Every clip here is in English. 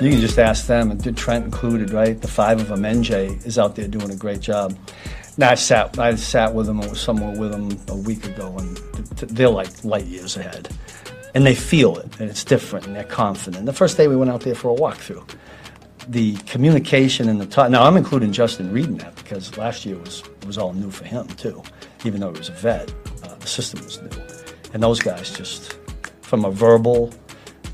You can just ask them, and Trent included, right? The five of them. LJ is out there doing a great job. Now I sat, I sat with them, was somewhere with them a week ago, and they're like light years ahead, and they feel it, and it's different, and they're confident. The first day we went out there for a walkthrough, the communication and the talk. Now I'm including Justin Reid in that because last year was was all new for him too, even though he was a vet. Uh, the system was new, and those guys just from a verbal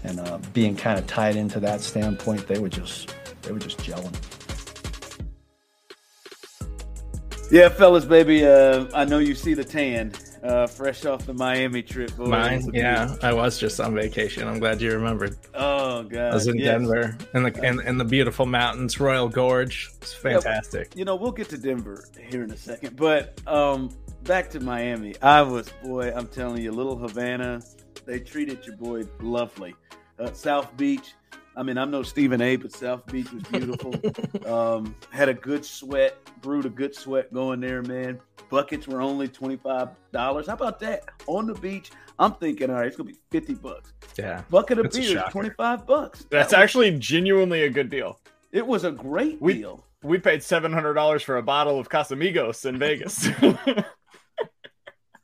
and uh, being kind of tied into that standpoint, they were just they were just gelling. Yeah, fellas, baby. Uh, I know you see the tan, uh, fresh off the Miami trip. Boy, Mine, yeah, I was just on vacation. I'm glad you remembered. Oh god, I was in yes. Denver in the in, in, the beautiful mountains, Royal Gorge. It's fantastic. Yeah, you know, we'll get to Denver here in a second, but um, back to Miami. I was, boy, I'm telling you, little Havana. They treated your boy lovely. Uh, South Beach, I mean, I'm no Stephen A, but South Beach was beautiful. um, had a good sweat, brewed a good sweat going there, man. Buckets were only twenty five dollars. How about that on the beach? I'm thinking, all right, it's gonna be fifty bucks. Yeah, bucket of beer, twenty five bucks. That's that was, actually genuinely a good deal. It was a great we, deal. We paid seven hundred dollars for a bottle of Casamigos in Vegas.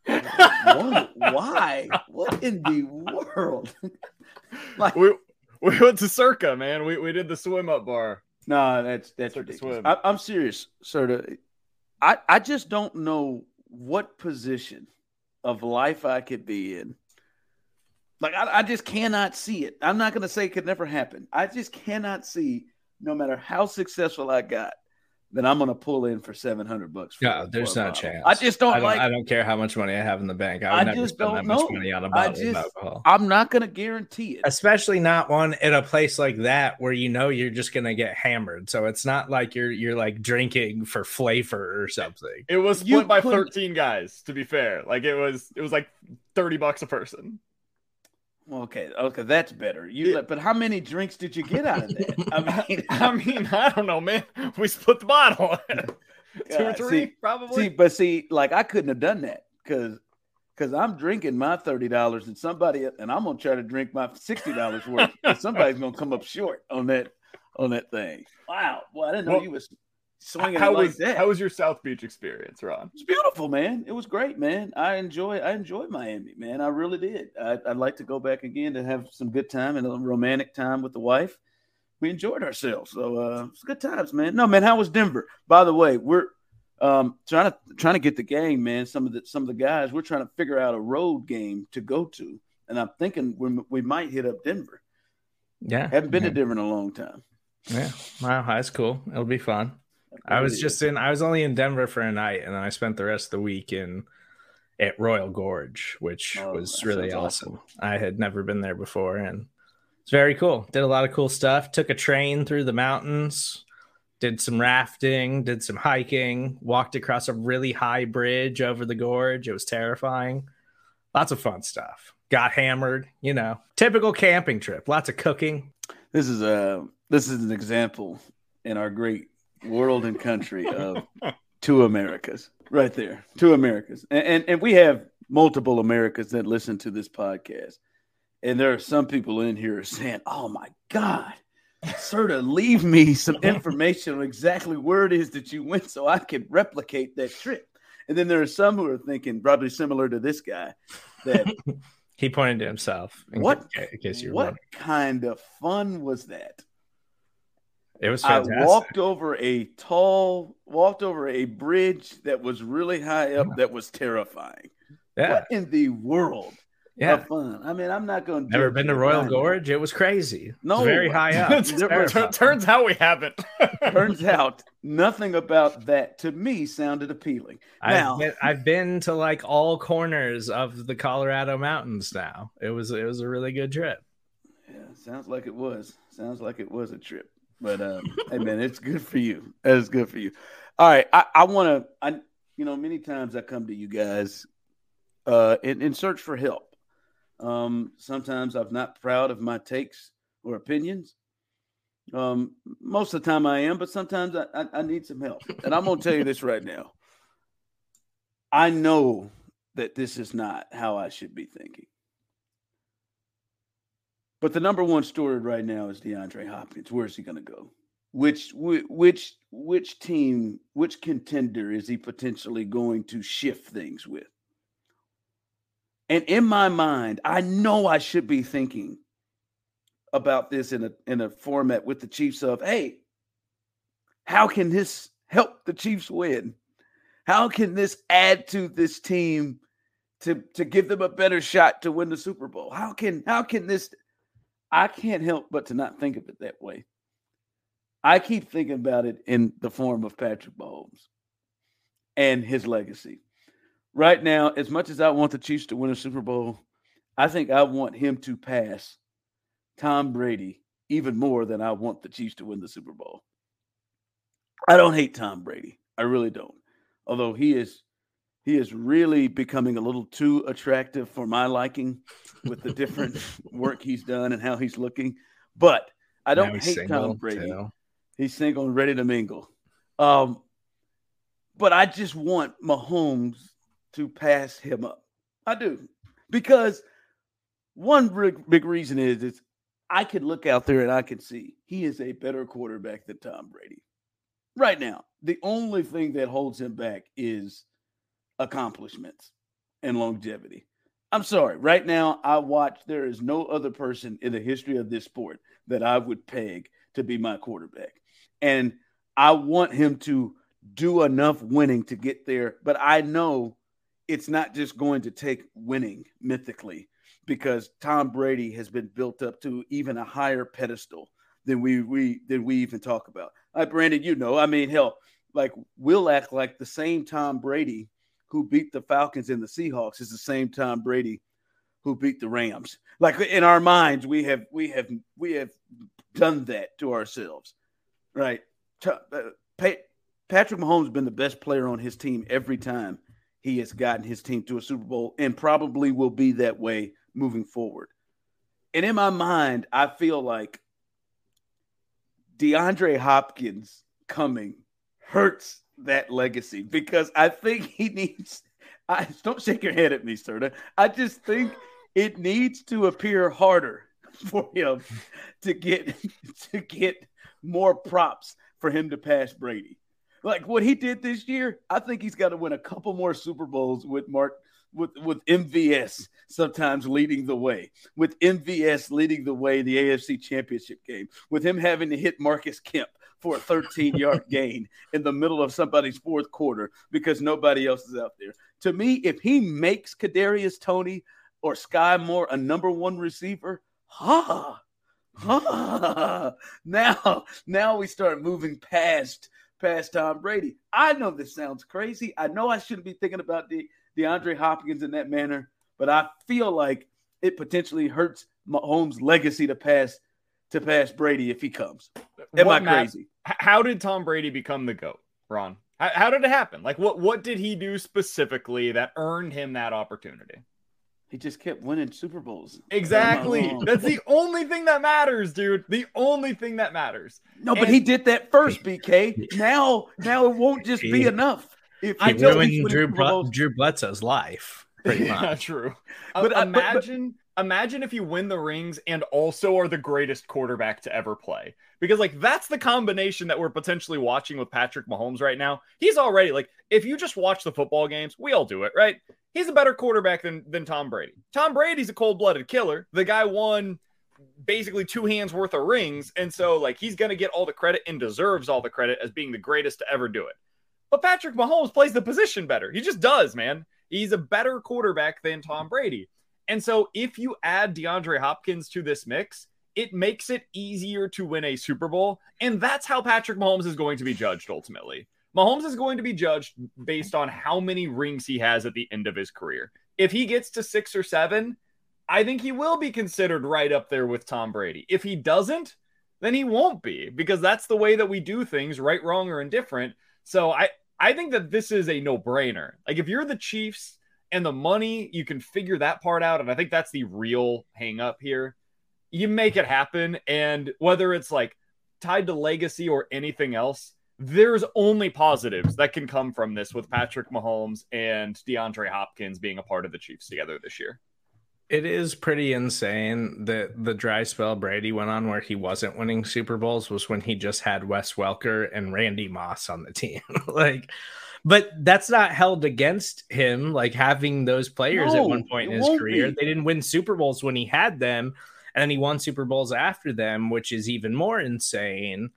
Why? What in the world? like, we we went to Circa, man. We we did the swim up bar. No, that's that's Circa ridiculous. I, am serious, sir. I I just don't know what position of life I could be in. Like I, I just cannot see it. I'm not going to say it could never happen. I just cannot see, no matter how successful I got, then I'm going to pull in for 700 bucks. For, yeah, there's no chance. I just don't, I don't, like. I don't care how much money I have in the bank. I would I never spend that know. much money on a bottle just, of alcohol. I'm not going to guarantee it, especially not one at a place like that where you know you're just going to get hammered. So it's not like you're you're like drinking for flavor or something. It was split you by 13 guys. To be fair, like it was it was like 30 bucks a person. Okay, okay, that's better. You, yeah. but how many drinks did you get out of that? I mean, I mean, I don't know, man. We split the bottle, two or three, see, probably. See, but see, like I couldn't have done that because because I'm drinking my thirty dollars, and somebody, and I'm gonna try to drink my sixty dollars worth, and somebody's gonna come up short on that on that thing. Wow, well, I didn't know well, you was swinging how like was, that. How was your South Beach experience, Ron? It's beautiful, man. It was great, man. I enjoy I enjoyed Miami, man. I really did. I, would like to go back again to have some good time and a romantic time with the wife. We enjoyed ourselves, so uh, it's good times, man. No, man. How was Denver? By the way, we're um, trying to trying to get the game, man. Some of the some of the guys we're trying to figure out a road game to go to, and I'm thinking we we might hit up Denver. Yeah, haven't been yeah. to Denver in a long time. Yeah, wow, that's cool. It'll be fun. I was just in. I was only in Denver for a night, and then I spent the rest of the week in at Royal Gorge, which oh, was really awesome. awesome. I had never been there before, and it's very cool. Did a lot of cool stuff. Took a train through the mountains. Did some rafting. Did some hiking. Walked across a really high bridge over the gorge. It was terrifying. Lots of fun stuff. Got hammered. You know, typical camping trip. Lots of cooking. This is a this is an example in our great world and country of two Americas, right there, two Americas, and, and and we have multiple Americas that listen to this podcast, and there are some people in here saying, "Oh my God." sir, to leave me some information on exactly where it is that you went so I can replicate that trip. And then there are some who are thinking, probably similar to this guy, that he pointed to himself. In what, case you what wondering. kind of fun was that? It was fantastic. I walked over a tall, walked over a bridge that was really high up that was terrifying. Yeah. What in the world? Yeah. fun. I mean, I'm not going to. Never been to Royal Gorge? It was crazy. No. very high up. turns out we haven't. turns out nothing about that to me sounded appealing. Now, I've been, I've been to like all corners of the Colorado mountains now. It was it was a really good trip. Yeah, sounds like it was. Sounds like it was a trip. But um, hey man, it's good for you. That is good for you. All right, I, I want to. I you know many times I come to you guys uh, in, in search for help. Um, sometimes I'm not proud of my takes or opinions. Um, most of the time I am, but sometimes I, I, I need some help. And I'm gonna tell you this right now. I know that this is not how I should be thinking. But the number one story right now is DeAndre Hopkins. Where is he going to go? Which which which team, which contender is he potentially going to shift things with? And in my mind, I know I should be thinking about this in a in a format with the Chiefs of, hey, how can this help the Chiefs win? How can this add to this team to to give them a better shot to win the Super Bowl? How can how can this I can't help but to not think of it that way. I keep thinking about it in the form of Patrick Mahomes and his legacy. Right now, as much as I want the Chiefs to win a Super Bowl, I think I want him to pass Tom Brady even more than I want the Chiefs to win the Super Bowl. I don't hate Tom Brady. I really don't. Although he is he is really becoming a little too attractive for my liking with the different work he's done and how he's looking. But I don't hate Tom Brady. Too. He's single and ready to mingle. Um, but I just want Mahomes to pass him up. I do. Because one big, big reason is, is I could look out there and I can see he is a better quarterback than Tom Brady. Right now, the only thing that holds him back is accomplishments and longevity. I'm sorry. Right now, I watch. There is no other person in the history of this sport that I would peg to be my quarterback. And I want him to do enough winning to get there. But I know it's not just going to take winning mythically because Tom Brady has been built up to even a higher pedestal than we we than we even talk about. Like Brandon, you know, I mean, hell, like we'll act like the same Tom Brady who beat the Falcons and the Seahawks is the same Tom Brady who beat the Rams. Like in our minds, we have we have we have done that to ourselves, right? Uh, Patrick Mahomes has been the best player on his team every time he has gotten his team to a Super Bowl, and probably will be that way moving forward. And in my mind, I feel like DeAndre Hopkins coming hurts that legacy because I think he needs. I don't shake your head at me, sir. I just think it needs to appear harder for him to get to get more props for him to pass Brady. Like what he did this year, I think he's got to win a couple more Super Bowls with Mark with with MVS sometimes leading the way, with MVS leading the way the AFC Championship game, with him having to hit Marcus Kemp for a 13 yard gain in the middle of somebody's fourth quarter because nobody else is out there. To me, if he makes Kadarius Toney or Skyy Moore a number one receiver, ha, ha. Now, now we start moving past past Tom Brady. I know this sounds crazy. I know I shouldn't be thinking about the DeAndre Hopkins in that manner, but I feel like it potentially hurts Mahomes' legacy to pass to pass Brady if he comes. Am what I crazy? how did Tom Brady become the GOAT, Ron? How, how did it happen? Like what what did he do specifically that earned him that opportunity? He just kept winning Super Bowls. Exactly. That's the only thing that matters, dude. The only thing that matters. No, and but he did that first, BK. Now, now it won't just be enough. If I ruined Drew, Drew Bledsoe's life. Pretty much. yeah, true. But, uh, imagine imagine if you win the rings and also are the greatest quarterback to ever play. Because like that's the combination that we're potentially watching with Patrick Mahomes right now. He's already like if you just watch the football games, we all do it, right? He's a better quarterback than than Tom Brady. Tom Brady's a cold-blooded killer. The guy won basically two hands worth of rings and so like he's going to get all the credit and deserves all the credit as being the greatest to ever do it. But Patrick Mahomes plays the position better. He just does, man. He's a better quarterback than Tom Brady. And so if you add DeAndre Hopkins to this mix, it makes it easier to win a Super Bowl. And that's how Patrick Mahomes is going to be judged ultimately. Mahomes is going to be judged based on how many rings he has at the end of his career. If he gets to six or seven, I think he will be considered right up there with Tom Brady. If he doesn't, then he won't be because that's the way that we do things, right, wrong, or indifferent. So I, I think that this is a no brainer. Like if you're the Chiefs and the money, you can figure that part out. And I think that's the real hang up here. You make it happen. And whether it's like tied to legacy or anything else, there's only positives that can come from this with Patrick Mahomes and DeAndre Hopkins being a part of the Chiefs together this year. it is pretty insane that the dry spell Brady went on where he wasn't winning Super Bowls was when he just had Wes Welker and Randy Moss on the team. like, but that's not held against him. Like having those players no, at one point in his career, be. they didn't win Super Bowls when he had them, and then he won Super Bowls after them, which is even more insane.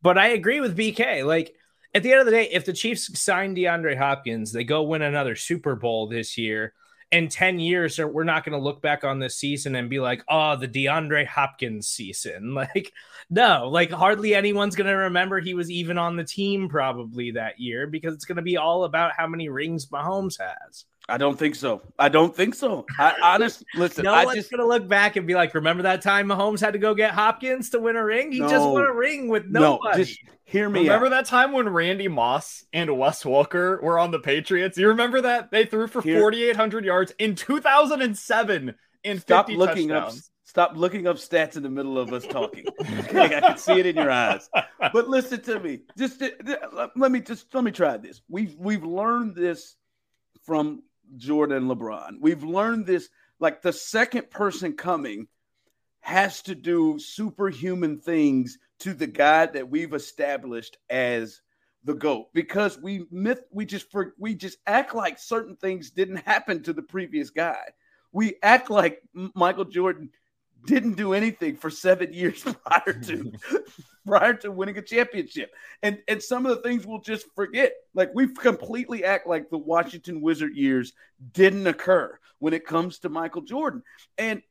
But I agree with BK. Like at the end of the day, if the Chiefs sign DeAndre Hopkins, they go win another Super Bowl this year in 10 years we're not going to look back on this season and be like oh the deandre hopkins season like no like hardly anyone's going to remember he was even on the team probably that year because it's going to be all about how many rings mahomes has I don't think so. I don't think so. I honestly listen. no I one's just, gonna look back and be like, "Remember that time Mahomes had to go get Hopkins to win a ring? He no, just won a ring with nobody." No, just hear me. Remember out. that time when Randy Moss and Wes Welker were on the Patriots? You remember that they threw for forty eight hundred yards in two thousand and seven in stop looking touchdowns. up. Stop looking up stats in the middle of us talking. okay, I can see it in your eyes. But listen to me. Just uh, uh, let me just let me try this. We've we've learned this from Jordan LeBron. We've learned this like the second person coming has to do superhuman things to the guy that we've established as the goat because we myth we just for, we just act like certain things didn't happen to the previous guy. We act like Michael Jordan didn't do anything for seven years prior to prior to winning a championship. And and some of the things we'll just forget. Like we completely act like the Washington Wizard years didn't occur when it comes to Michael Jordan. And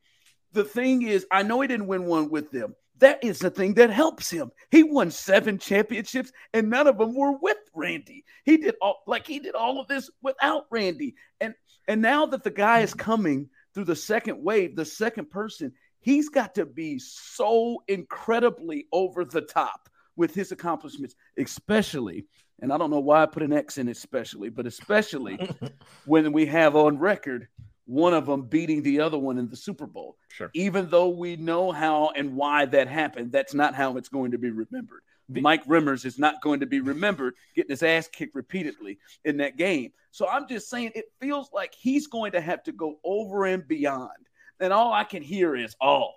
the thing is, I know he didn't win one with them. That is the thing that helps him. He won seven championships, and none of them were with Randy. He did all like he did all of this without Randy. And and now that the guy is mm-hmm. coming through the second wave, the second person, he's got to be so incredibly over the top with his accomplishments, especially, and I don't know why I put an X in especially, but especially when we have on record one of them beating the other one in the Super Bowl. Sure. Even though we know how and why that happened, that's not how it's going to be remembered. Mike Remmers is not going to be remembered getting his ass kicked repeatedly in that game. So I'm just saying it feels like he's going to have to go over and beyond and all I can hear is, oh,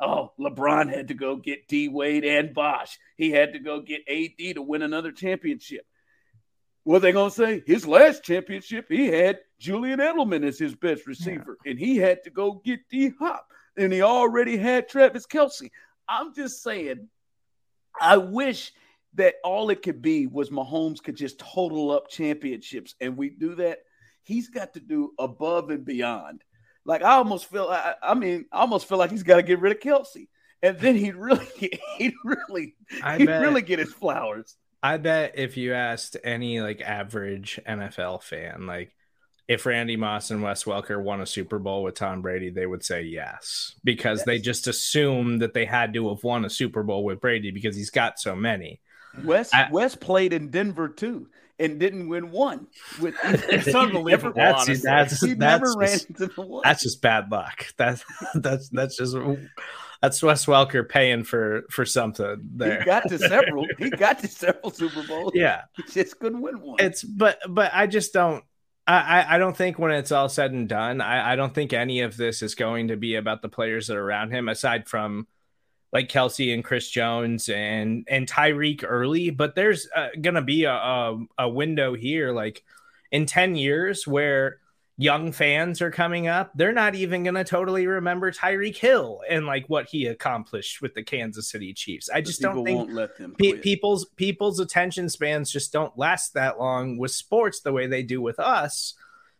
oh, LeBron had to go get D Wade and Bosh. He had to go get AD to win another championship. What are they gonna say? His last championship, he had Julian Edelman as his best receiver, yeah. and he had to go get D Hop, and he already had Travis Kelce. I'm just saying, I wish that all it could be was Mahomes could just total up championships, and we do that. He's got to do above and beyond like I almost feel, I, I mean, I almost feel like he's got to get rid of Kelce. and then he'd really, he'd really, I he'd bet, really get his flowers. I bet if you asked any like average NFL fan, like if Randy Moss and Wes Welker won a Super Bowl with Tom Brady, they would say yes because yes. they just assume that they had to have won a Super Bowl with Brady because he's got so many. Wes I, Wes played in Denver too and didn't win one. With it's unbelievable. That's, that's, that's, he never ran just, into the. That's just bad luck. That's that's that's just that's Wes Welker paying for for something there. He got to several. he got to several Super Bowls. Yeah, he just couldn't win one. It's but but I just don't. I, I don't think when it's all said and done, I, I don't think any of this is going to be about the players that are around him, aside from like Kelce and Chris Jones and and Tyreek early, but there's uh, gonna be a, a, a window here, like in ten years, where young fans are coming up. They're not even gonna totally remember Tyreek Hill and like what he accomplished with the Kansas City Chiefs. I just don't think pe- people's people's attention spans just don't last that long with sports the way they do with us.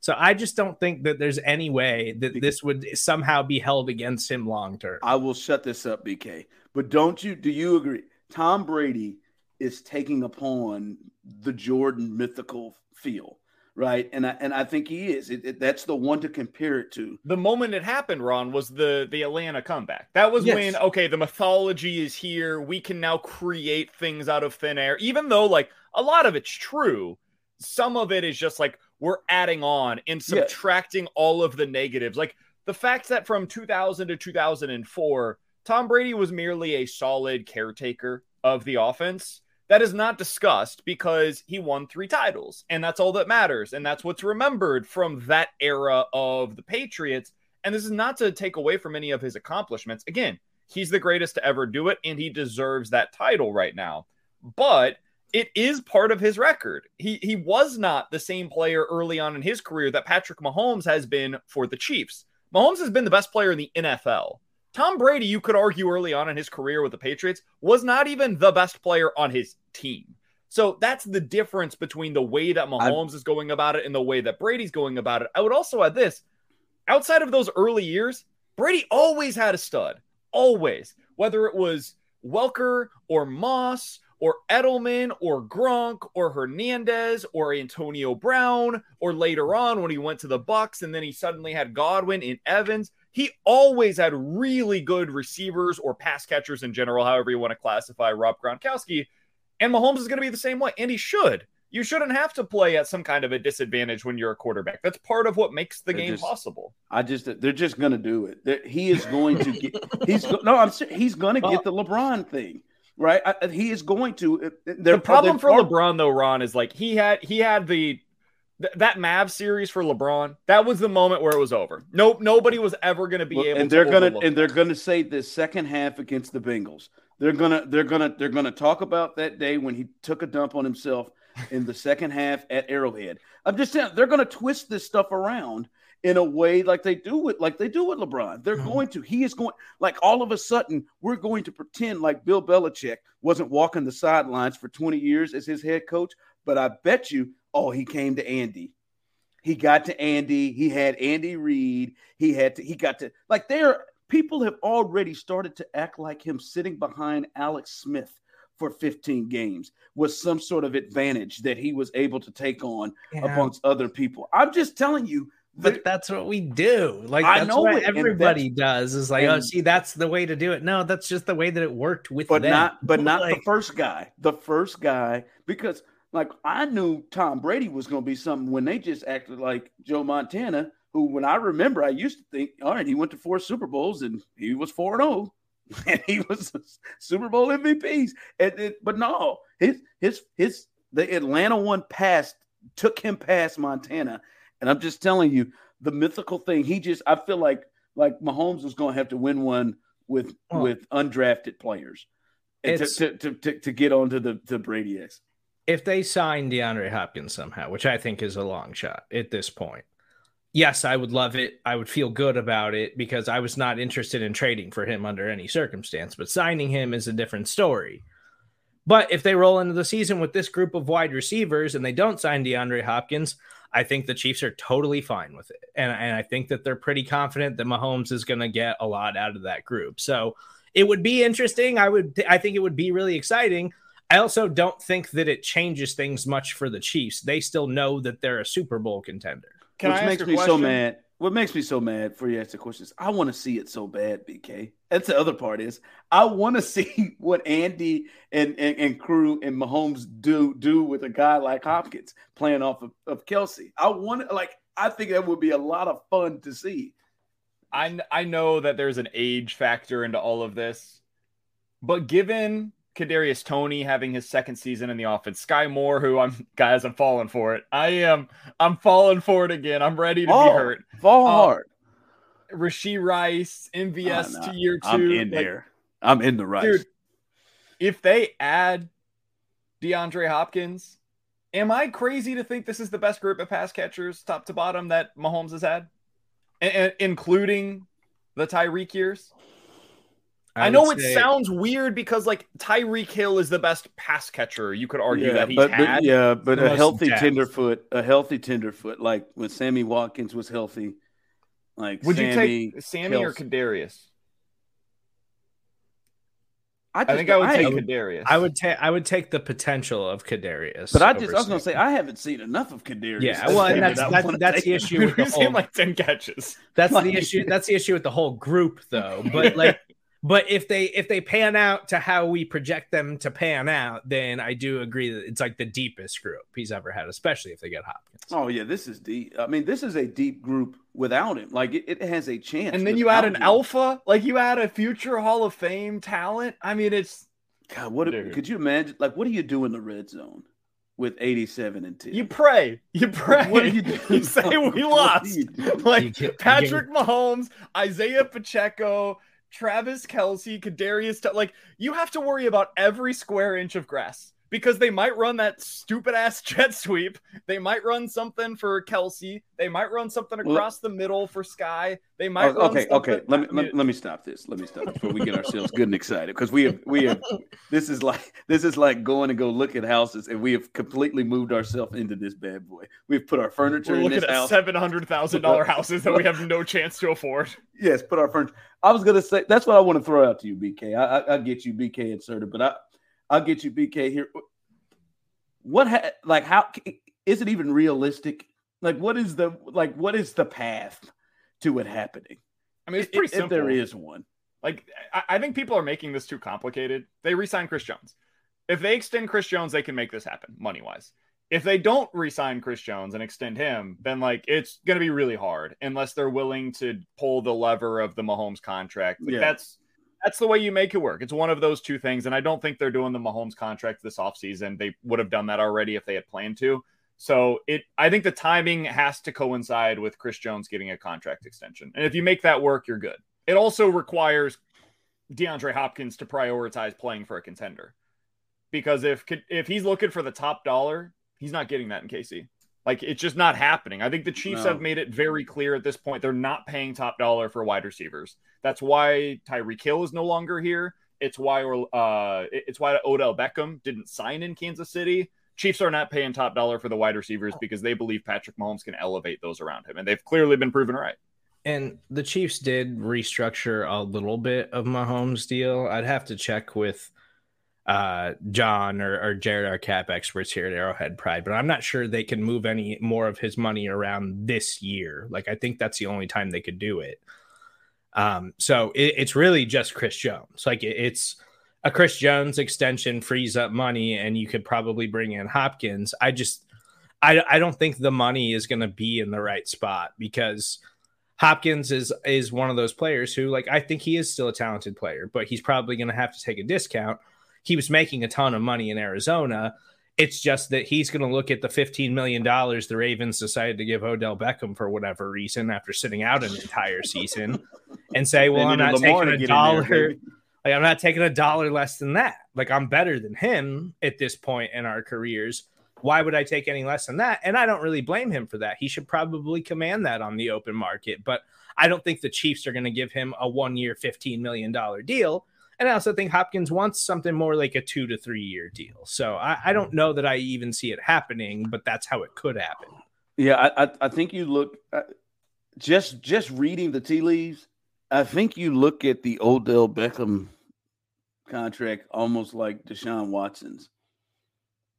So I just don't think that there's any way that this would somehow be held against him long term. I will shut this up, BK. But don't you? Do you agree? Tom Brady is taking upon the Jordan mythical feel right? And I and I think he is. It, it, that's the one to compare it to. The moment it happened, Ron, was the the Atlanta comeback. That was yes. when okay, the mythology is here. We can now create things out of thin air, even though like a lot of it's true. Some of it is just like we're adding on and subtracting yeah. all of the negatives. Like the fact that from 2000 to 2004, Tom Brady was merely a solid caretaker of the offense. That is not discussed because he won three titles, and that's all that matters. And that's what's remembered from that era of the Patriots. And this is not to take away from any of his accomplishments. Again, he's the greatest to ever do it, and he deserves that title right now. But it is part of his record. He he was not the same player early on in his career that Patrick Mahomes has been for the Chiefs. Mahomes has been the best player in the NFL. Tom Brady, you could argue early on in his career with the Patriots, was not even the best player on his team. So that's the difference between the way that Mahomes i is going about it and the way that Brady's going about it. I would also add this outside of those early years, Brady always had a stud, always, whether it was Welker or Moss or Edelman or Gronk or Hernandez or Antonio Brown or later on when he went to the Bucs and then he suddenly had Godwin and Evans. He always had really good receivers or pass catchers in general, however you want to classify Rob Gronkowski. And Mahomes is going to be the same way, and he should. You shouldn't have to play at some kind of a disadvantage when you're a quarterback. That's part of what makes the they're game just, possible. I just they're just going to do it. They're, he is going to get. he's no, I'm he's going to get the LeBron thing right? I, he is going to. The uh, problem for LeBron though, Ron, is like he had he had the th- that Mav series for LeBron. That was the moment where it was over. Nope, nobody was ever going to be able. And they're gonna and they're gonna say the second half against the Bengals. They're gonna they're gonna they're gonna talk about that day when he took a dump on himself in the second half at Arrowhead. I'm just saying they're gonna twist this stuff around in a way like they do with like they do with LeBron. They're mm-hmm. going to. He is going like all of a sudden we're going to pretend like Bill Belichick wasn't walking the sidelines for 20 years as his head coach. But I bet you, oh, he came to Andy. He got to Andy. He had Andy Reid. He had to. He got to like there. People have already started to act like him sitting behind Alex Smith for 15 games was some sort of advantage that he was able to take on yeah. amongst other people. I'm just telling you, but that's what we do. Like I know everybody does is like, oh, see, that's the way to do it. No, that's just the way that it worked with but them. not but not like, the first guy. The first guy, because like I knew Tom Brady was gonna be something when they just acted like Joe Montana, who when I remember I used to think, all right, he went to four Super Bowls and he was 4 and 0. And he was Super Bowl MVPs. And it, but no, his his his the Atlanta one passed took him past Montana and I'm just telling you, the mythical thing. He just, I feel like, like Mahomes is going to have to win one with oh. with undrafted players to, to, to, to, to get onto the the Brady X. If they sign DeAndre Hopkins somehow, which I think is a long shot at this point, yes, I would love it. I would feel good about it because I was not interested in trading for him under any circumstance. But signing him is a different story. But if they roll into the season with this group of wide receivers and they don't sign DeAndre Hopkins, I think the Chiefs are totally fine with it. And, and I think that they're pretty confident that Mahomes is going to get a lot out of that group. So it would be interesting. I would, I think it would be really exciting. I also don't think that it changes things much for the Chiefs. They still know that they're a Super Bowl contender. Can Which makes me question? so mad what makes me so mad for you ask the questions, I want to see it so bad, BK. That's the other part is I want to see what Andy and, and, and crew and Mahomes do do with a guy like Hopkins playing off of, of Kelce. I want like I think that would be a lot of fun to see. I I know that there's an age factor into all of this, but given Kadarius Toney having his second season in the offense. Skyy Moore, who I'm guys, I'm falling for it. I am. I'm falling for it again. I'm ready to be hurt. Fall um, hard. Rashee Rice, MVS oh, to year two. I'm in like, there. I'm in the Rice. Dude, if they add DeAndre Hopkins, am I crazy to think this is the best group of pass catchers, top to bottom, that Mahomes has had, including the Tyreek years? I, I know it say... sounds weird because like Tyreek Hill is the best pass catcher. You could argue yeah, that he's but, had. But, yeah, but a healthy tenderfoot, a healthy tenderfoot, like when Sammy Watkins was healthy. Like, would Sammy, you take Sammy Kels... or Kadarius? I, just, I, think I would I, take Kadarius. I would take I would take the potential of Kadarius. But I just I was gonna say I haven't seen enough of Kadarius. Yeah, well, and that's that's, that's the issue with the whole like ten catches. That's like, the issue. That's the issue with the whole group, though. But like but if they if they pan out to how we project them to pan out, then I do agree that it's like the deepest group he's ever had, especially if they get Hopkins. Oh yeah, this is deep. I mean, this is a deep group without him. Like it, it has a chance. And then you add an him. alpha, like you add a future Hall of Fame talent. I mean, it's God. What dude. could you imagine? Like, what do you do in the red zone? with 87 and 10. You pray. You pray. What do you do? You say we lost. Like get, Patrick Mahomes, Isaiah Pacheco, Travis Kelce, Kadarius. Like you have to worry about every square inch of grass because they might run that stupid ass jet sweep. They might run something for Kelce. They might run something across the middle for Skyy. They might. Oh, okay, okay. Let me let, let, me stop this. Let me stop before we get ourselves good and excited because we have we have this is like this is like going to go look at houses and we have completely moved ourselves into this bad boy. We've put our furniture. We're looking at house. seven hundred thousand dollar houses that we have no chance to afford. Yes, put our furniture. I was gonna say that's what I want to throw out to you, BK. I, I, I get you, BK inserted, but I I'll get you BK here. What ha- like how is it even realistic? Like what is the like what is the path to it happening? I mean, it's pretty if, simple. If there is one. Like I, I think people are making this too complicated. They resign Chris Jones. If they extend Chris Jones, they can make this happen money wise. If they don't resign Chris Jones and extend him, then like it's going to be really hard unless they're willing to pull the lever of the Mahomes contract. Like, yeah. That's that's the way you make it work. It's one of those two things. And I don't think they're doing the Mahomes contract this offseason. They would have done that already if they had planned to. So it I think the timing has to coincide with Chris Jones getting a contract extension. And if you make that work, you're good. It also requires DeAndre Hopkins to prioritize playing for a contender. Because if if he's looking for the top dollar, he's not getting that in KC. Like it's just not happening. I think the Chiefs no. have made it very clear at this point they're not paying top dollar for wide receivers. That's why Tyreek Hill is no longer here. It's why uh it's why Odell Beckham didn't sign in Kansas City. Chiefs are not paying top dollar for the wide receivers because they believe Patrick Mahomes can elevate those around him, and they've clearly been proven right. And the Chiefs did restructure a little bit of Mahomes' deal. I'd have to check with uh, John or, or Jared, our cap experts here at Arrowhead Pride, but I'm not sure they can move any more of his money around this year. Like, I think that's the only time they could do it. Um, so it, it's really just Chris Jones. Like, it, it's a Chris Jones extension frees up money, and you could probably bring in Hopkins. I just, I, I don't think the money is going to be in the right spot because. Hopkins is is one of those players who like I think he is still a talented player, but he's probably going to have to take a discount he was making a ton of money in Arizona. It's just that he's going to look at the $15 million the Ravens decided to give Odell Beckham for whatever reason after sitting out an entire season and say, well, I'm not Lamar taking a dollar. There, like, I'm not taking a dollar less than that. Like, I'm better than him at this point in our careers. Why would I take any less than that? And I don't really blame him for that. He should probably command that on the open market. But I don't think the Chiefs are going to give him a one year, $15 million deal and I also think Hopkins wants something more like a two to three year deal. So I, I don't know that I even see it happening, but that's how it could happen. Yeah, I, I think you look uh, just just reading the tea leaves. I think you look at the Odell Beckham contract almost like Deshaun Watson's.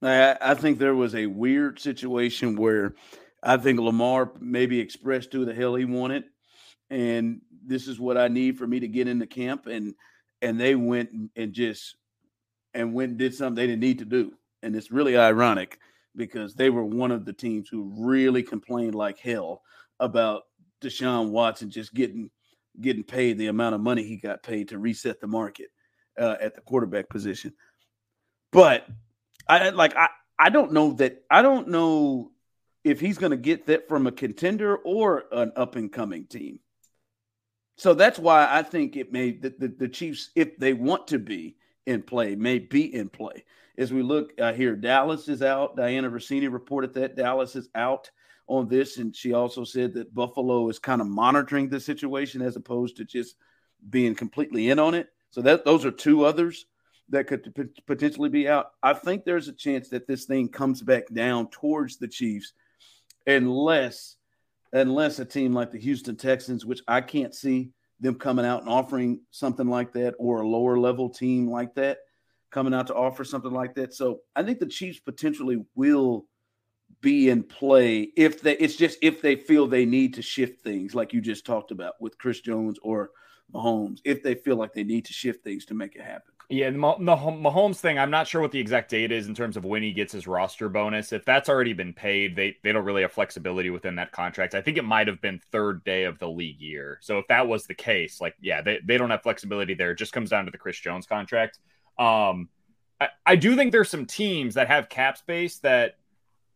I, I think there was a weird situation where I think Lamar maybe expressed who the hell he wanted, and this is what I need for me to get into camp and and they went and just and went and did something they didn't need to do. And it's really ironic because they were one of the teams who really complained like hell about Deshaun Watson just getting getting paid the amount of money he got paid to reset the market uh, at the quarterback position. But I like I I don't know that I don't know if he's going to get that from a contender or an up and coming team. So that's why I think it may the, the, the, Chiefs, if they want to be in play, may be in play. As we look uh, here, Dallas is out. Dianna Russini reported that Dallas is out on this, and she also said that Buffalo is kind of monitoring the situation as opposed to just being completely in on it. So that those are two others that could p- potentially be out. I think there's a chance that this thing comes back down towards the Chiefs, unless unless a team like the Houston Texans, which I can't see them coming out and offering something like that, or a lower level team like that coming out to offer something like that. So I think the Chiefs potentially will be in play if they it's just if they feel they need to shift things like you just talked about with Chris Jones or Mahomes, if they feel like they need to shift things to make it happen. Yeah, the Mahomes thing, I'm not sure what the exact date is in terms of when he gets his roster bonus. If that's already been paid, they they don't really have flexibility within that contract. I think it might have been third day of the league year. So if that was the case, like yeah, they, they don't have flexibility there. It just comes down to the Chris Jones contract. Um I, I do think there's some teams that have cap space that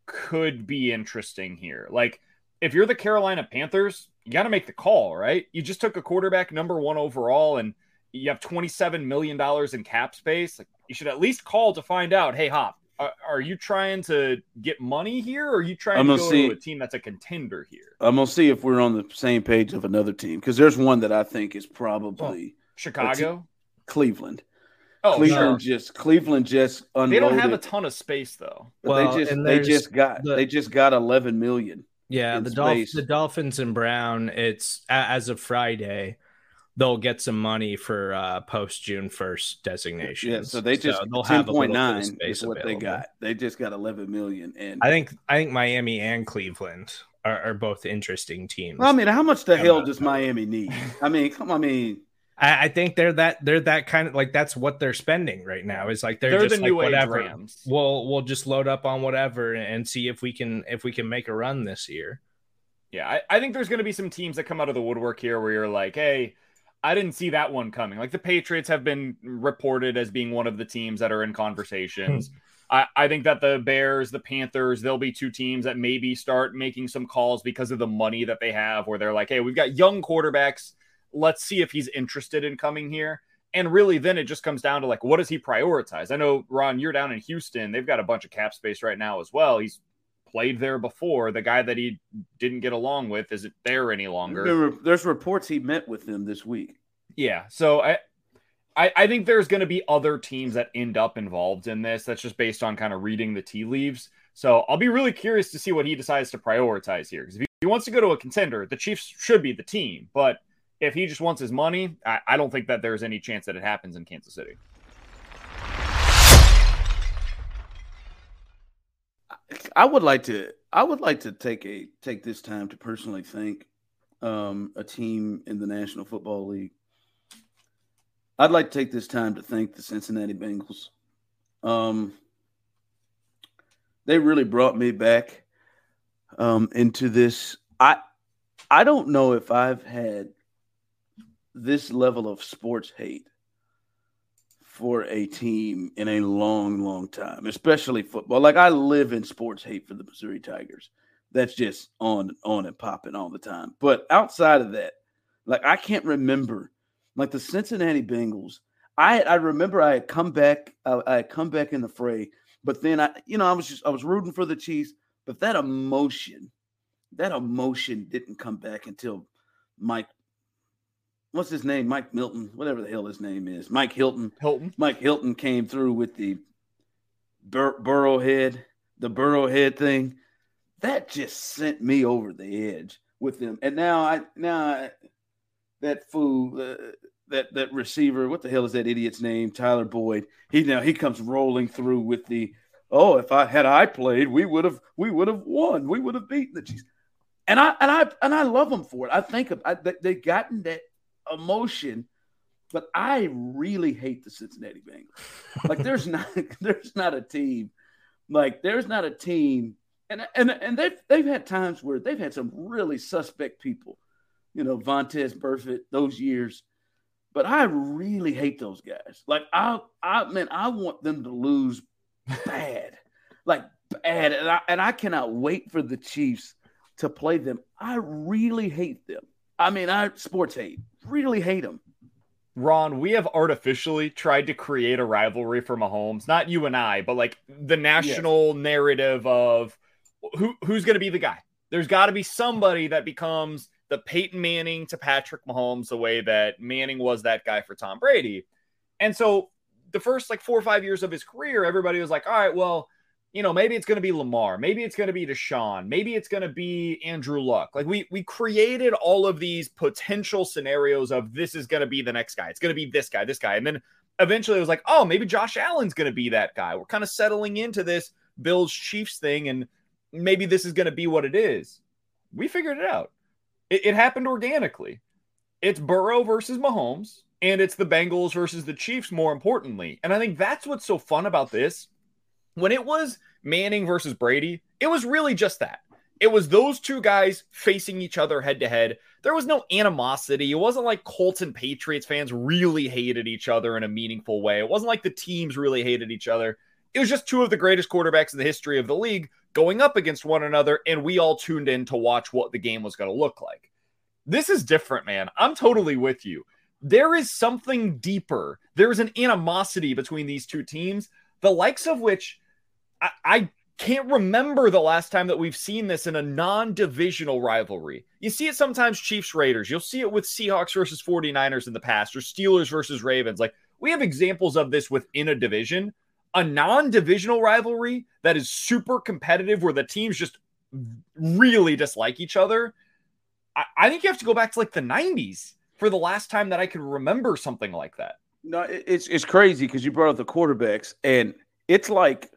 could be interesting here. Like if you're the Carolina Panthers, you got to make the call, right? You just took a quarterback number one overall and you have $27 million in cap space. Like you should at least call to find out, hey, Hop, are, are you trying to get money here or are you trying I'm to go see- to a team that's a contender here? I'm gonna see if we're on the same page of another team because there's one that I think is oh, probably Chicago? Cleveland. Oh, Cleveland sure. just Cleveland just unloaded. They don't have a ton of space though. but Well, they just they just got the- they just got 11 million. Yeah, the Dolph- the Dolphins and Brown. It's as of Friday, they'll get some money for uh, post June first designation. Yeah, so they just they'll have a little 10.9 space is what they got. They just got 11 million and I think I think Miami and Cleveland are, are both interesting teams. Well, I mean, how much the hell does Miami need? I mean, come on, I mean, I, I think they're that they're that kind of like that's what they're spending right now. Is like they're, They're, just the like new age whatever. Rams. We'll we'll just load up on whatever and see if we can if we can make a run this year. Yeah, I, I think there's going to be some teams that come out of the woodwork here where you're like, hey, I didn't see that one coming. Like the Patriots have been reported as being one of the teams that are in conversations. Hmm. I, I think that the Bears, the Panthers, they'll be two teams that maybe start making some calls because of the money that they have, where they're like, hey, we've got young quarterbacks. Let's see if he's interested in coming here. And really, then it just comes down to like, what does he prioritize? I know, Ron, you're down in Houston. They've got a bunch of cap space right now as well. He's played there before. The guy that he didn't get along with isn't there any longer. there- there's reports he met with them this week. Yeah. So I, I, I think there's going to be other teams that end up involved in this. That's just based on kind of reading the tea leaves. So I'll be really curious to see what he decides to prioritize here. Because if he wants to go to a contender, the Chiefs should be the team. But if he just wants his money, I, I don't think that there's any chance that it happens in Kansas City. I would like to I would like to take a take this time to personally thank um, a team in the National Football League. I'd like to take this time to thank the Cincinnati Bengals. Um, they really brought me back um, into this. I I don't know if I've had this level of sports hate for a team in a long, long time, especially football. Like I live in sports hate for the Missouri Tigers. That's just on on and popping all the time. But outside of that, like I can't remember like the Cincinnati Bengals. I I remember I had come back. I, I had come back in the fray, but then I you know I was just I was rooting for the Chiefs, but that emotion, that emotion didn't come back until Mike. What's his name? Mike Milton, whatever the hell his name is. Mike Hilton. Hilton. Mike Hilton came through with the bur- Burrowhead, the Burrowhead thing. That just sent me over the edge with them. And now I now I, that fool, uh, that that receiver, what the hell is that idiot's name? Tyler Boyd. He now he comes rolling through with the oh, if I had I played, we would have we would have won. We would have beaten the Chiefs. And I and I and I love them for it. I think of, I, they, they've gotten that emotion but I really hate the Cincinnati Bengals. Like there's not there's not a team like there's not a team and and and they've they've had times where they've had some really suspect people, you know, Vontaze Burfict those years. But I really hate those guys. Like I I man, I want them to lose bad. like bad. And I and I cannot wait for the Chiefs to play them. I really hate them. I mean, I sports hate. Really hate him. Ron, we have artificially tried to create a rivalry for Mahomes. Not you and I, but like the national narrative of who who's going to be the guy. There's got to be somebody that becomes the Peyton Manning to Patrick Mahomes, the way that Manning was that guy for Tom Brady. And so the first like four or five years of his career, everybody was like, all right, well, you know, maybe it's going to be Lamar, maybe it's going to be Deshaun, maybe it's going to be Andrew Luck. Like we we created all of these potential scenarios of this is going to be the next guy. It's going to be this guy, this guy, and then eventually it was like, oh, maybe Josh Allen's going to be that guy. We're kind of settling into this Bills Chiefs thing, and maybe this is going to be what it is. We figured it out. It, it happened organically. It's Burrow versus Mahomes, and it's the Bengals versus the Chiefs. More importantly, and I think that's what's so fun about this when it was Manning versus Brady, it was really just that. It was those two guys facing each other head to head. There was no animosity. It wasn't like Colts and Patriots fans really hated each other in a meaningful way. It wasn't like the teams really hated each other. It was just two of the greatest quarterbacks in the history of the league going up against one another, and we all tuned in to watch what the game was going to look like. This is different, man. I'm totally with you. There is something deeper. There is an animosity between these two teams, the likes of which I, can't remember the last time that we've seen this in a non-divisional rivalry. You see it sometimes Chiefs Raiders. You'll see it with Seahawks versus 49ers in the past or Steelers versus Ravens. Like we have examples of this within a division. A non-divisional rivalry that is super competitive where the teams just really dislike each other. I, I think you have to go back to like the 90s for the last time that I can remember something like that. No, it's it's crazy because you brought up the quarterbacks and it's like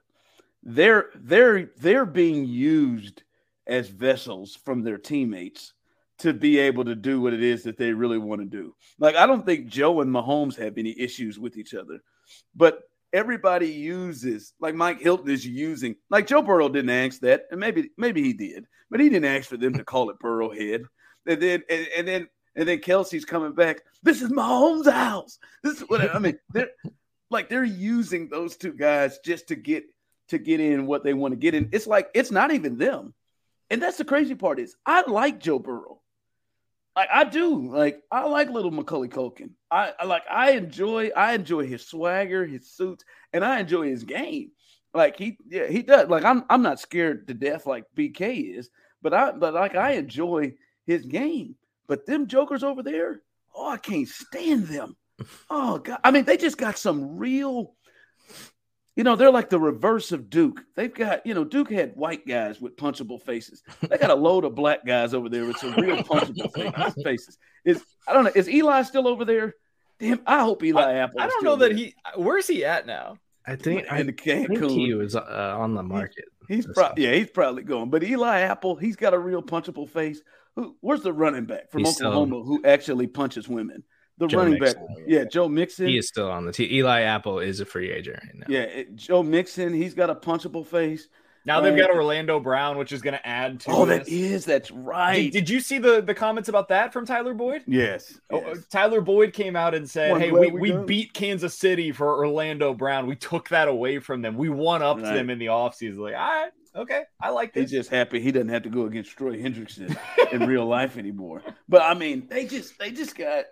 they're they're they're being used as vessels from their teammates to be able to do what it is that they really want to do. Like I don't think Joe and Mahomes have any issues with each other, but everybody uses like Mike Hilton is using like Joe Burrow didn't ask that, and maybe maybe he did, but he didn't ask for them to call it Burrowhead. And then and, and then and then Kelce's coming back. This is Mahomes' house. This is what I mean. They're like they're using those two guys just to get to get in what they want to get in. It's like it's not even them. And that's the crazy part is I like Joe Burrow. Like I do. Like I like little Macaulay Culkin. I, I like I enjoy I enjoy his swagger, his suits, and I enjoy his game. Like he yeah, he does. Like I'm I'm not scared to death like BK is, but I but like I enjoy his game. But them jokers over there, oh, I can't stand them. Oh god. I mean, they just got some real you know, they're like the reverse of Duke. They've got, you know, Duke had white guys with punchable faces. They got a load of black guys over there with some real punchable faces. Is I don't know, is Eli still over there? Damn, I hope Eli I, Apple. I don't know that he. Where's he at now? I think I, think he was uh, on the market. He, he's probably yeah, he's probably going. But Eli Apple, he's got a real punchable face. Who, where's the running back from he's Oklahoma still, who actually punches women? The Joe running Mixon. back. Yeah, Joe Mixon. He is still on the team. Eli Apple is a free agent right now. Yeah, it, Joe Mixon. He's got a punchable face. Now they've got um, Orlando Brown, which is going to add to. Oh, this. that is that's right. Did, did, you see the the comments about that from Tyler Boyd? Yes. Oh, yes. Tyler Boyd came out and said, "Hey, we, we, we beat Kansas City for Orlando Brown. We took that away from them. We won up right. to them in the offseason. Like, all right, okay, I like this. He's just happy he doesn't have to go against Trey Hendrickson in real life anymore. But I mean, they just they just got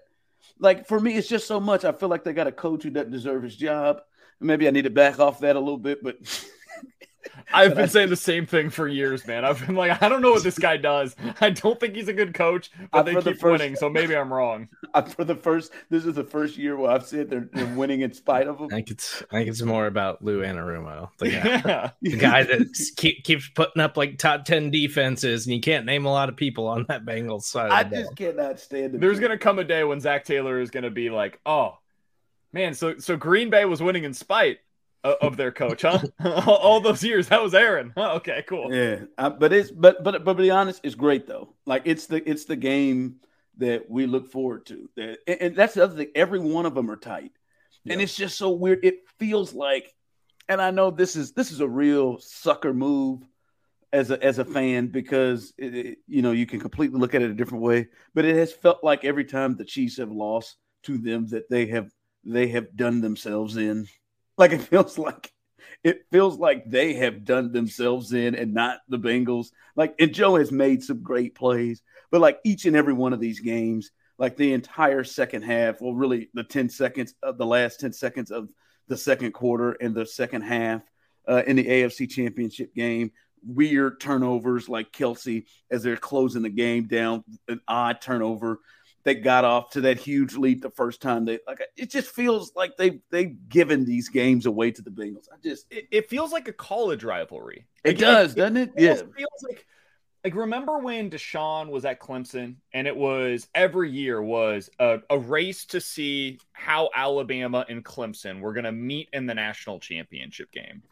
like for me, it's just so much. I feel like they got a coach who doesn't deserve his job. Maybe I need to back off that a little bit, but I've been saying the same thing for years, man. I've been like, I don't know what this guy does. I don't think he's a good coach, but they keep the first, winning, so maybe I'm wrong. For the first, this is the first year where I've said they're, they're winning in spite of them. I think it's, I think it's more about Lou Anarumo, the guy, yeah. the guy that keep, keeps putting up like top ten defenses, and you can't name a lot of people on that Bengals side. I just cannot stand it. There's gonna come a day when Zac Taylor is gonna be like, oh. Man, so so Green Bay was winning in spite of their coach, huh? All those years, that was Aaron. Huh? Okay, cool. Yeah, uh, but it's but but but to be honest, it's great though. Like it's the it's the game that we look forward to. and, and that's the other thing. Every one of them are tight, yeah. and it's just so weird. It feels like, and I know this is this is a real sucker move as a as a fan because it, it, you know you can completely look at it a different way. But it has felt like every time the Chiefs have lost to them that they have they have done themselves in like it feels like it feels like they have done themselves in and not the Bengals. Like, and Joe has made some great plays, but like each and every one of these games, like the entire second half, well, really the 10 seconds of the last 10 seconds of the second quarter and the second half uh, in the AFC championship game, weird turnovers like Kelce as they're closing the game down, an odd turnover they got off to that huge lead the first time they like it just feels like they they've given these games away to the Bengals. I just it, it feels like a college rivalry. It does, it, doesn't it? Yeah. It yeah. feels like like remember when Deshaun was at Clemson and it was every year was a, a race to see how Alabama and Clemson were gonna meet in the national championship game.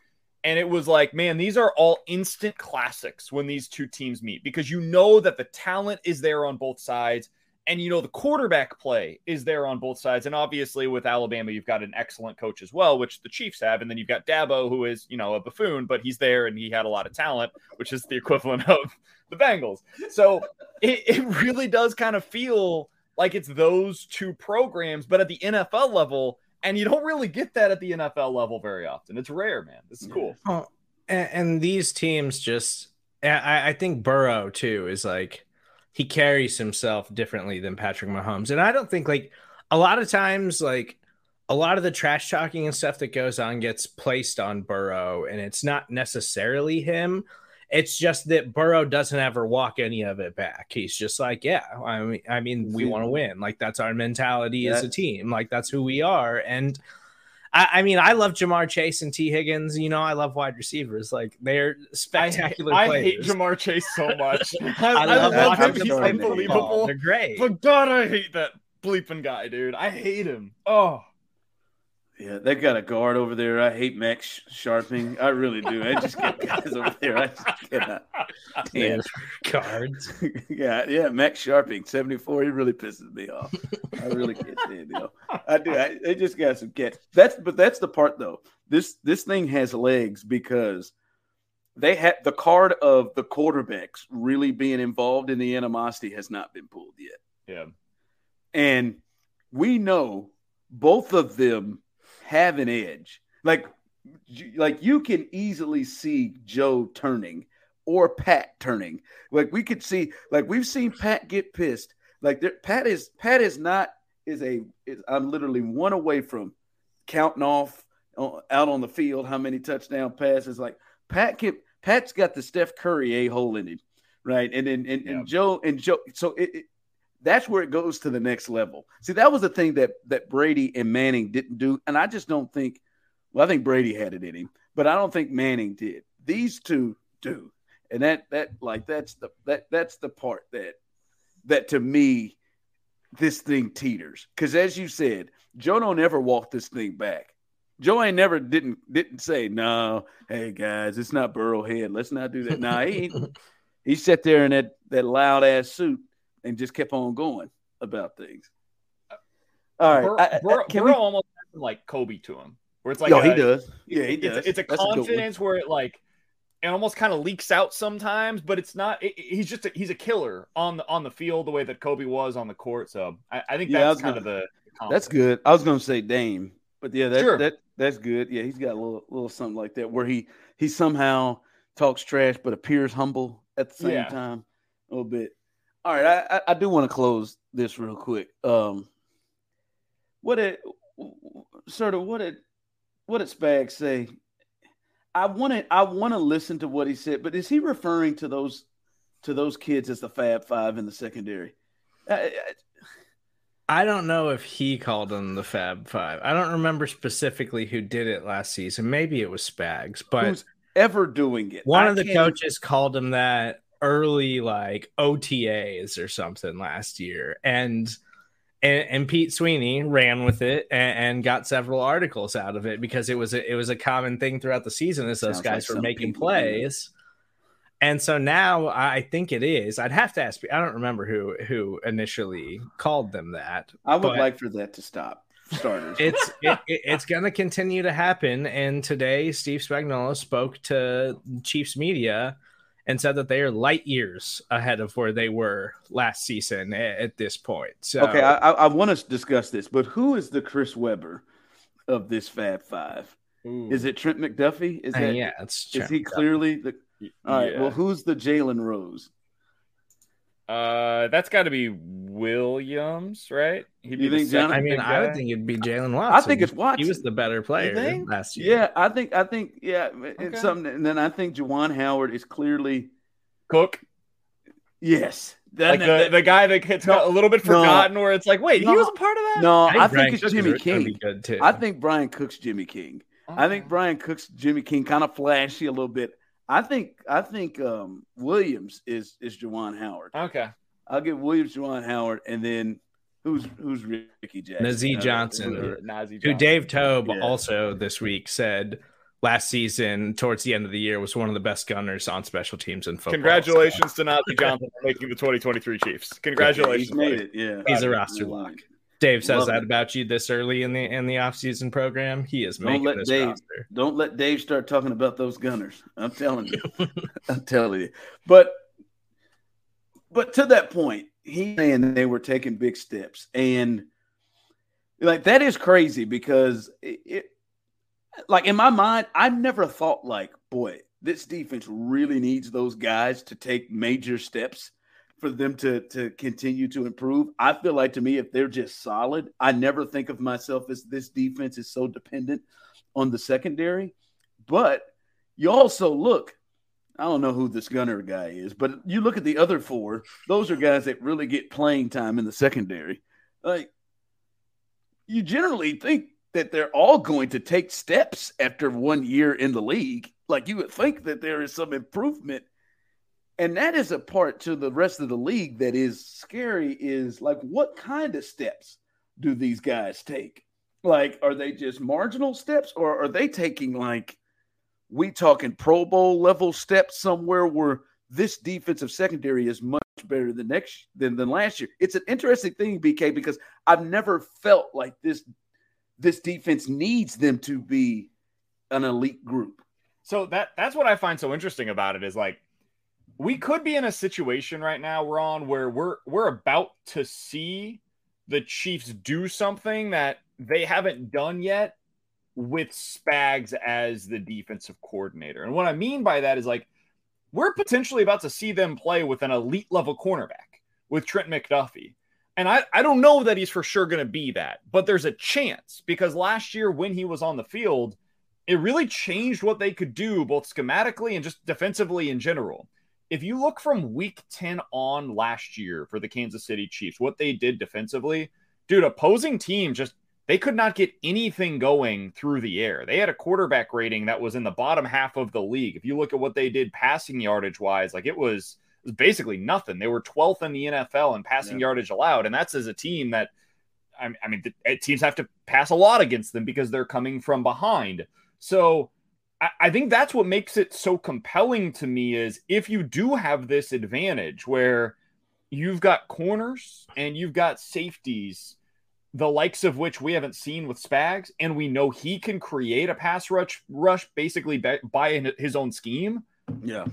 And it was like, man, these are all instant classics when these two teams meet because you know that the talent is there on both sides and you know the quarterback play is there on both sides. And obviously with alabama you've got an excellent coach as well which the chiefs have. And then you've got dabo who is you know a buffoon but he's there and he had a lot of talent which is the equivalent of the bengals. So it, it really does kind of feel like it's those two programs but at the nfl level. And you don't really get that at the nfl level very often. It's rare man. This is cool. Oh, and, and these teams just I, I think burrow too is like he carries himself differently than Patrick Mahomes. And I don't think like a lot of times like a lot of the trash talking and stuff that goes on gets placed on Burrow and it's not necessarily him. It's just that Burrow doesn't ever walk any of it back. He's just like, yeah, I mean, I mean, we want to win. Like that's our mentality as a team. Like that's who we are. And I, I, mean, I love Ja'Marr Chase and Tee Higgins. You know, I love wide receivers. Like they're spectacular. I, I hate Ja'Marr Chase so much. I, I, love, love him. He's unbelievable. They're great. But God, I hate that bleeping guy, dude. I hate him. Oh. Yeah, they've got a guard over there. I hate Max Scharping. I really do. I just get guys over there. I just cannot. Damn guards. yeah, yeah. Max Scharping, seventy four. He really pisses me off. I really can't stand him. I do. I, they just got some get. That's but that's the part though. This this thing has legs because they had the card of the quarterbacks really being involved in the animosity has not been pulled yet. Yeah, and we know both of them have an edge. Like like you can easily see Joe turning or Pat turning. Like we could see like we've seen Pat get pissed. Like there, Pat is Pat is not is a is, I'm literally one away from counting off uh, out on the field how many touchdown passes like Pat can Pat's got the Steph Curry a hole in him, right? And then and, and, yeah. Joe and Joe so it, it that's where it goes to the next level. See, that was the thing that that Brady and Manning didn't do, and I just don't think. Well, I think Brady had it in him, but I don't think Manning did. These two do, and that that like that's the that that's the part that that to me this thing teeters because as you said, Joe don't ever walk this thing back. Joe ain't never didn't didn't say no. Hey guys, it's not Burrowhead. Let's not do that. nah, he he sat there in that that loud ass suit and just kept on going about things. Uh, All right, Bur- I, Bur- Burrow we... almost like Kobe to him, where it's like, no, a, he does. Yeah, he does. It's, it's a That's confidence a where it like it almost kind of leaks out sometimes, but it's not. It, he's just a, he's a killer on the on the field the way that Kobe was on the court. So I, I think that's kind gonna, of the. That's good. I was going to say Dame, but yeah, that, sure. that that's good. Yeah, he's got a little little something like that where he he somehow talks trash but appears humble at the same yeah. time a little bit. All right, I, I do want to close this real quick. Um, what did sort of what did what did Spag say? I want to I want to listen to what he said, but is he referring to those to those kids as the Fab Five in the secondary? I, I, I don't know if he called them the Fab Five. I don't remember specifically who did it last season. Maybe it was Spags, but who's ever doing it? One I of the coaches called him that early like OTAs or something last year, and and, and Pete Sweeney ran with it and, and, got several articles out of it because it was a, it was a common thing throughout the season as those Sounds guys like were making plays. And so now I think it is. I'd have to ask. I don't remember who who initially called them that. I would like for that to stop. Starters. It's it, it, it's going to continue to happen. And today, Steve Spagnuolo spoke to Chiefs media and said that they are light years ahead of where they were last season at, at this point. So, okay, I, I want to discuss this, but who is the Chris Webber of this Fab Five? Ooh. Is it Trent McDuffie? Is uh, that yeah? It's is he clearly the? All right. Yeah. Well, who's the Jalen Rose? Uh, that's got to be Williams, right? He'd you think? John, I mean, I would think it'd be Jaylen Watson. I think it's Watson. He was the better player last year. Yeah, I think. I think. Yeah, it's okay. something. And then I think Juwan Howard is clearly Cook. Yes, like the, the guy that gets no, a little bit forgotten, no, where it's like, wait, no, he was a part of that. No, I think, I think it's Jimmy King. I think Bryan Cook's Jimmy King. I think Bryan Cook's Jimmy King, kind of flashy a little bit. I think I think um, Williams is is Juwan Howard. Okay, I'll give Williams Juwan Howard, and then who's who's Ricky Jackson? Nazeeh Johnson, or, Johnson. who Dave Toub yeah. also this week said last season towards the end of the year was one of the best gunners on special teams in football. Congratulations so. to Nazeeh Johnson for making the 2023 Chiefs. Congratulations. He's made it. Yeah. He's a roster lock. Dave says Love that it. about you this early in the in the offseason program. He is don't making this Dave, roster. Don't let Dave start talking about those gunners. I'm telling you. I'm telling you. But but to that point, he and they were taking big steps. And like that is crazy because it, it like in my mind, I never thought like, boy, this defense really needs those guys to take major steps for them to to continue to improve. I feel like to me, if they're just solid, I never think of myself as this defense is so dependent on the secondary. But you also look, I don't know who this gunner guy is, but you look at the other four, those are guys that really get playing time in the secondary. Like you generally think that they're all going to take steps after one year in the league. Like you would think that there is some improvement and that is a part to the rest of the league that is scary is like what kind of steps do these guys take? Like are they just marginal steps or are they taking like we talking pro bowl level steps somewhere where this defensive secondary is much better than next than, than last year? It's an interesting thing bk because i've never felt like this this defense needs them to be an elite group. So that that's what i find so interesting about it is like we could be in a situation right now, Ron, where we're we're about to see the Chiefs do something that they haven't done yet with Spags as the defensive coordinator. And what I mean by that is like we're potentially about to see them play with an elite level cornerback with Trent McDuffie. And I, I don't know that he's for sure going to be that, but there's a chance because last year when he was on the field, it really changed what they could do both schematically and just defensively in general if you look from week 10 on last year for the Kansas City Chiefs, what they did defensively, dude, opposing team just they could not get anything going through the air. They had a quarterback rating that was in the bottom half of the league. If you look at what they did passing yardage wise, like it was, it was basically nothing. They were 12th in the NFL in passing yeah. yardage allowed. And that's as a team that, I mean, eh, teams have to pass a lot against them because they're coming from behind. So, I think that's what makes it so compelling to me is if you do have this advantage where you've got corners and you've got safeties, the likes of which we haven't seen with Spags, and we know he can create a pass rush rush basically by his own scheme. Yeah.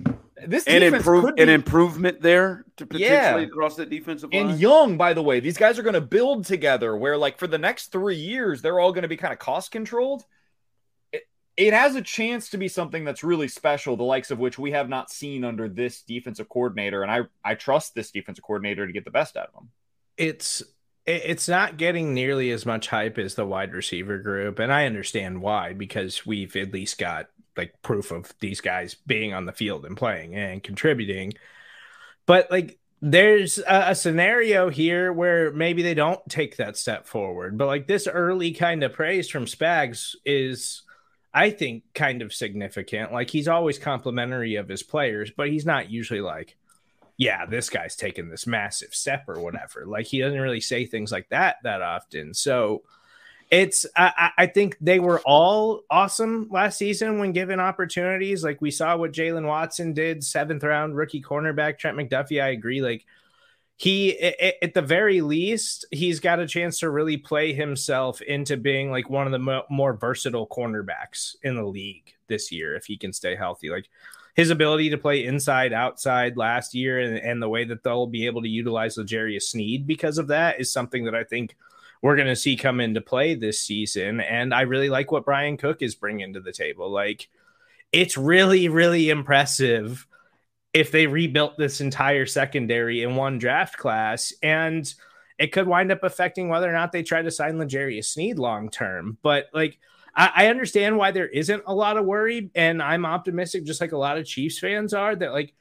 This and improve be, an improvement there to potentially yeah. cross the defensive line. And young, by the way, these guys are going to build together. Where like for the next three years, they're all going to be kind of cost controlled it has a chance to be something that's really special, the likes of which we have not seen under this defensive coordinator. And I, I trust this defensive coordinator to get the best out of them. It's it's not getting nearly as much hype as the wide receiver group, and I understand why because we've at least got like proof of these guys being on the field and playing and contributing. But like there's a, a, scenario here where maybe they don't take that step forward. But like this early kind of praise from Spags is I think kind of significant. Like he's always complimentary of his players, but he's not usually like, yeah, this guy's taking this massive step or whatever. Like he doesn't really say things like that that often. So it's I, I think they were all awesome last season when given opportunities. Like we saw what Jaylen Watson did, seventh round rookie cornerback Trent McDuffie. I agree. Like he at the very least he's got a chance to really play himself into being like one of the more versatile cornerbacks in the league this year if he can stay healthy. Like his ability to play inside outside last year and, and the way that they'll be able to utilize L'Jarius Sneed because of that is something that I think we're going to see come into play this season. And I really like what Bryan Cook is bringing to the table. Like it's really really impressive if they rebuilt this entire secondary in one draft class. And it could wind up affecting whether or not they try to sign L'Jarius Sneed long term. But like, I, I understand why there isn't a lot of worry. And I'm optimistic, just like a lot of Chiefs fans are, that like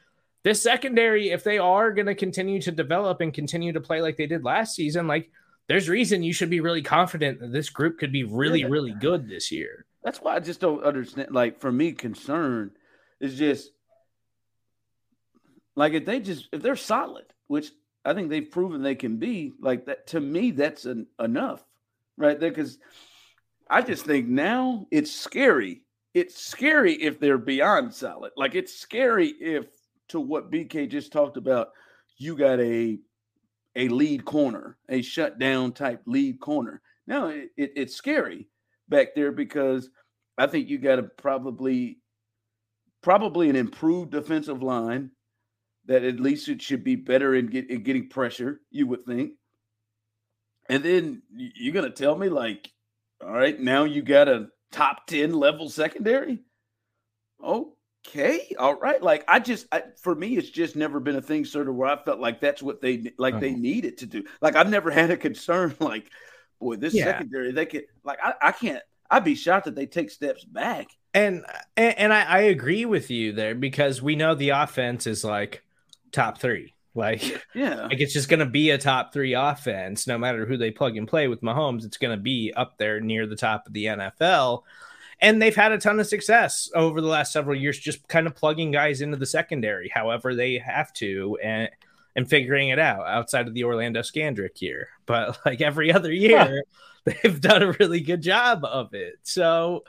this secondary, if they are going to continue to develop and continue to play like they did last season, like there's reason you should be really confident that this group could be really, yeah. really good this year. That's why I just don't understand. Like, for me, concern is just like if they just if they're solid, which I think they've proven they can be, like that to me, that's an, enough, right there. Because I just think now it's scary it's scary if they're beyond solid. Like it's scary if to what BK just talked about, you got a a lead corner, a shutdown type lead corner. Now it, it, it's scary back there because I think you got to probably probably an improved defensive line that at least it should be better in, get, in getting pressure. You would think, and then you're gonna tell me like, all right, now you got a top ten level secondary. Okay, all right. Like I just, I, for me, it's just never been a thing, sort of where I felt like that's what they like they uh-huh. needed to do. Like I've never had a concern like, boy, this yeah. secondary they could like I, I can't. I'd be shocked that they take steps back. And and, and I, I agree with you there because we know the offense is like top three. Like, yeah, like it's just going to be a top three offense, no matter who they plug and play with Mahomes. It's going to be up there near the top of the NFL and they've had a ton of success over the last several years just kind of plugging guys into the secondary however they have to and and figuring it out outside of the Orlando Scandrick year but like every other year huh. they've done a really good job of it so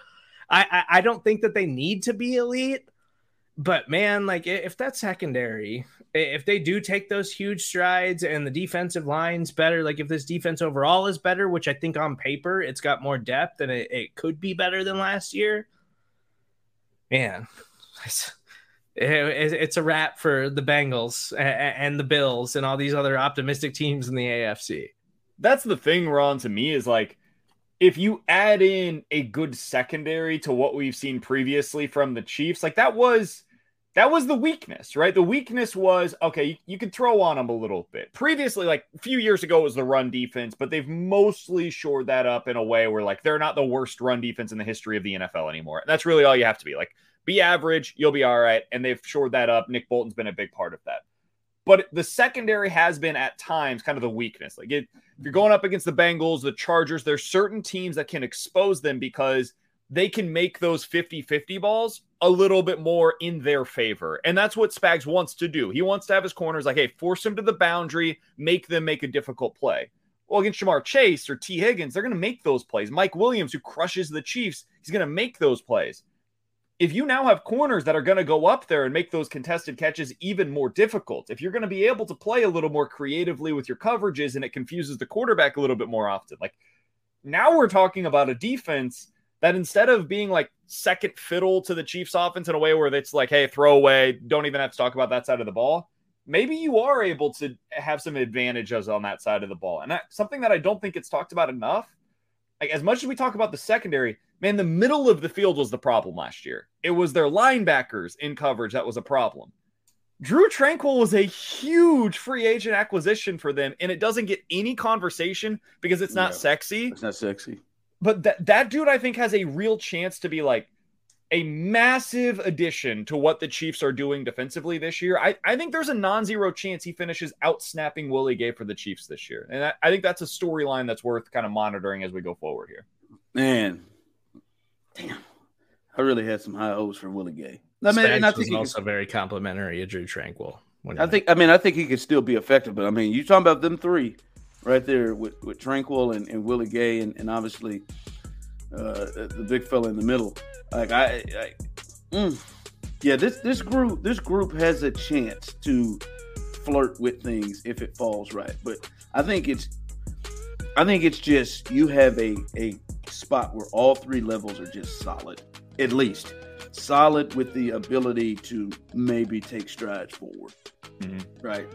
I, I I don't think that they need to be elite but man like if that secondary if they do take those huge strides and the defensive line's better, like if this defense overall is better, which I think on paper it's got more depth and it, it could be better than last year, man, it's, it, it's a wrap for the Bengals and, and the Bills and all these other optimistic teams in the AFC. That's the thing, Ron, to me is like, if you add in a good secondary to what we've seen previously from the Chiefs, like that was that was the weakness, right? The weakness was okay, you, you could throw on them a little bit. Previously, like a few years ago, it was the run defense, but they've mostly shored that up in a way where like they're not the worst run defense in the history of the NFL anymore. That's really all you have to be. Like, be average, you'll be all right. And they've shored that up. Nick Bolton's been a big part of that. But the secondary has been at times kind of the weakness. Like, it, if you're going up against the Bengals, the Chargers, there's certain teams that can expose them because – they can make those 50 50 balls a little bit more in their favor. And that's what Spags wants to do. He wants to have his corners like, hey, force him to the boundary, make them make a difficult play. Well, against Ja'Marr Chase or Tee Higgins, they're going to make those plays. Mike Williams, who crushes the Chiefs, he's going to make those plays. If you now have corners that are going to go up there and make those contested catches even more difficult, if you're going to be able to play a little more creatively with your coverages and it confuses the quarterback a little bit more often, like now we're talking about a defense that instead of being like second fiddle to the Chiefs offense in a way where it's like, hey, throw away, don't even have to talk about that side of the ball, maybe you are able to have some advantages on that side of the ball. And that, something that I don't think it's talked about enough. Like as much as we talk about the secondary, man, the middle of the field was the problem last year. It was their linebackers in coverage that was a problem. Drue Tranquill was a huge free agent acquisition for them, and it doesn't get any conversation because it's not sexy. It's not sexy but that that dude I think has a real chance to be like a massive addition to what the Chiefs are doing defensively this year. I, I think there's a non-zero chance he finishes out snapping Willie Gay for the Chiefs this year. And I, I think that's a storyline that's worth kind of monitoring as we go forward here. Man. Damn. I really had some high hopes for Willie Gay. I mean, and I think was also could, very complimentary of Drue Tranquill. I think I mean I think he could still be effective, but I mean you talking about them three right there with, with Tranquill and, and Willie Gay and, and obviously uh, the big fella in the middle. Like I, I mm, yeah, this this group this group has a chance to flirt with things if it falls right. But I think it's I think it's just you have a a spot where all three levels are just solid, at least solid with the ability to maybe take strides forward. Mm-hmm. Right.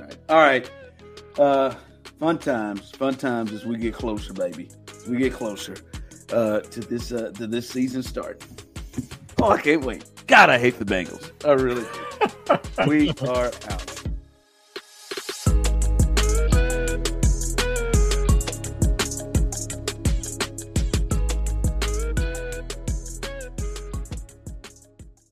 Right. All right. Uh, fun times, fun times as we get closer, baby. As we get closer uh, to this uh, to this season start. Oh, I can't wait. God, I hate the Bengals. I really do. we are out.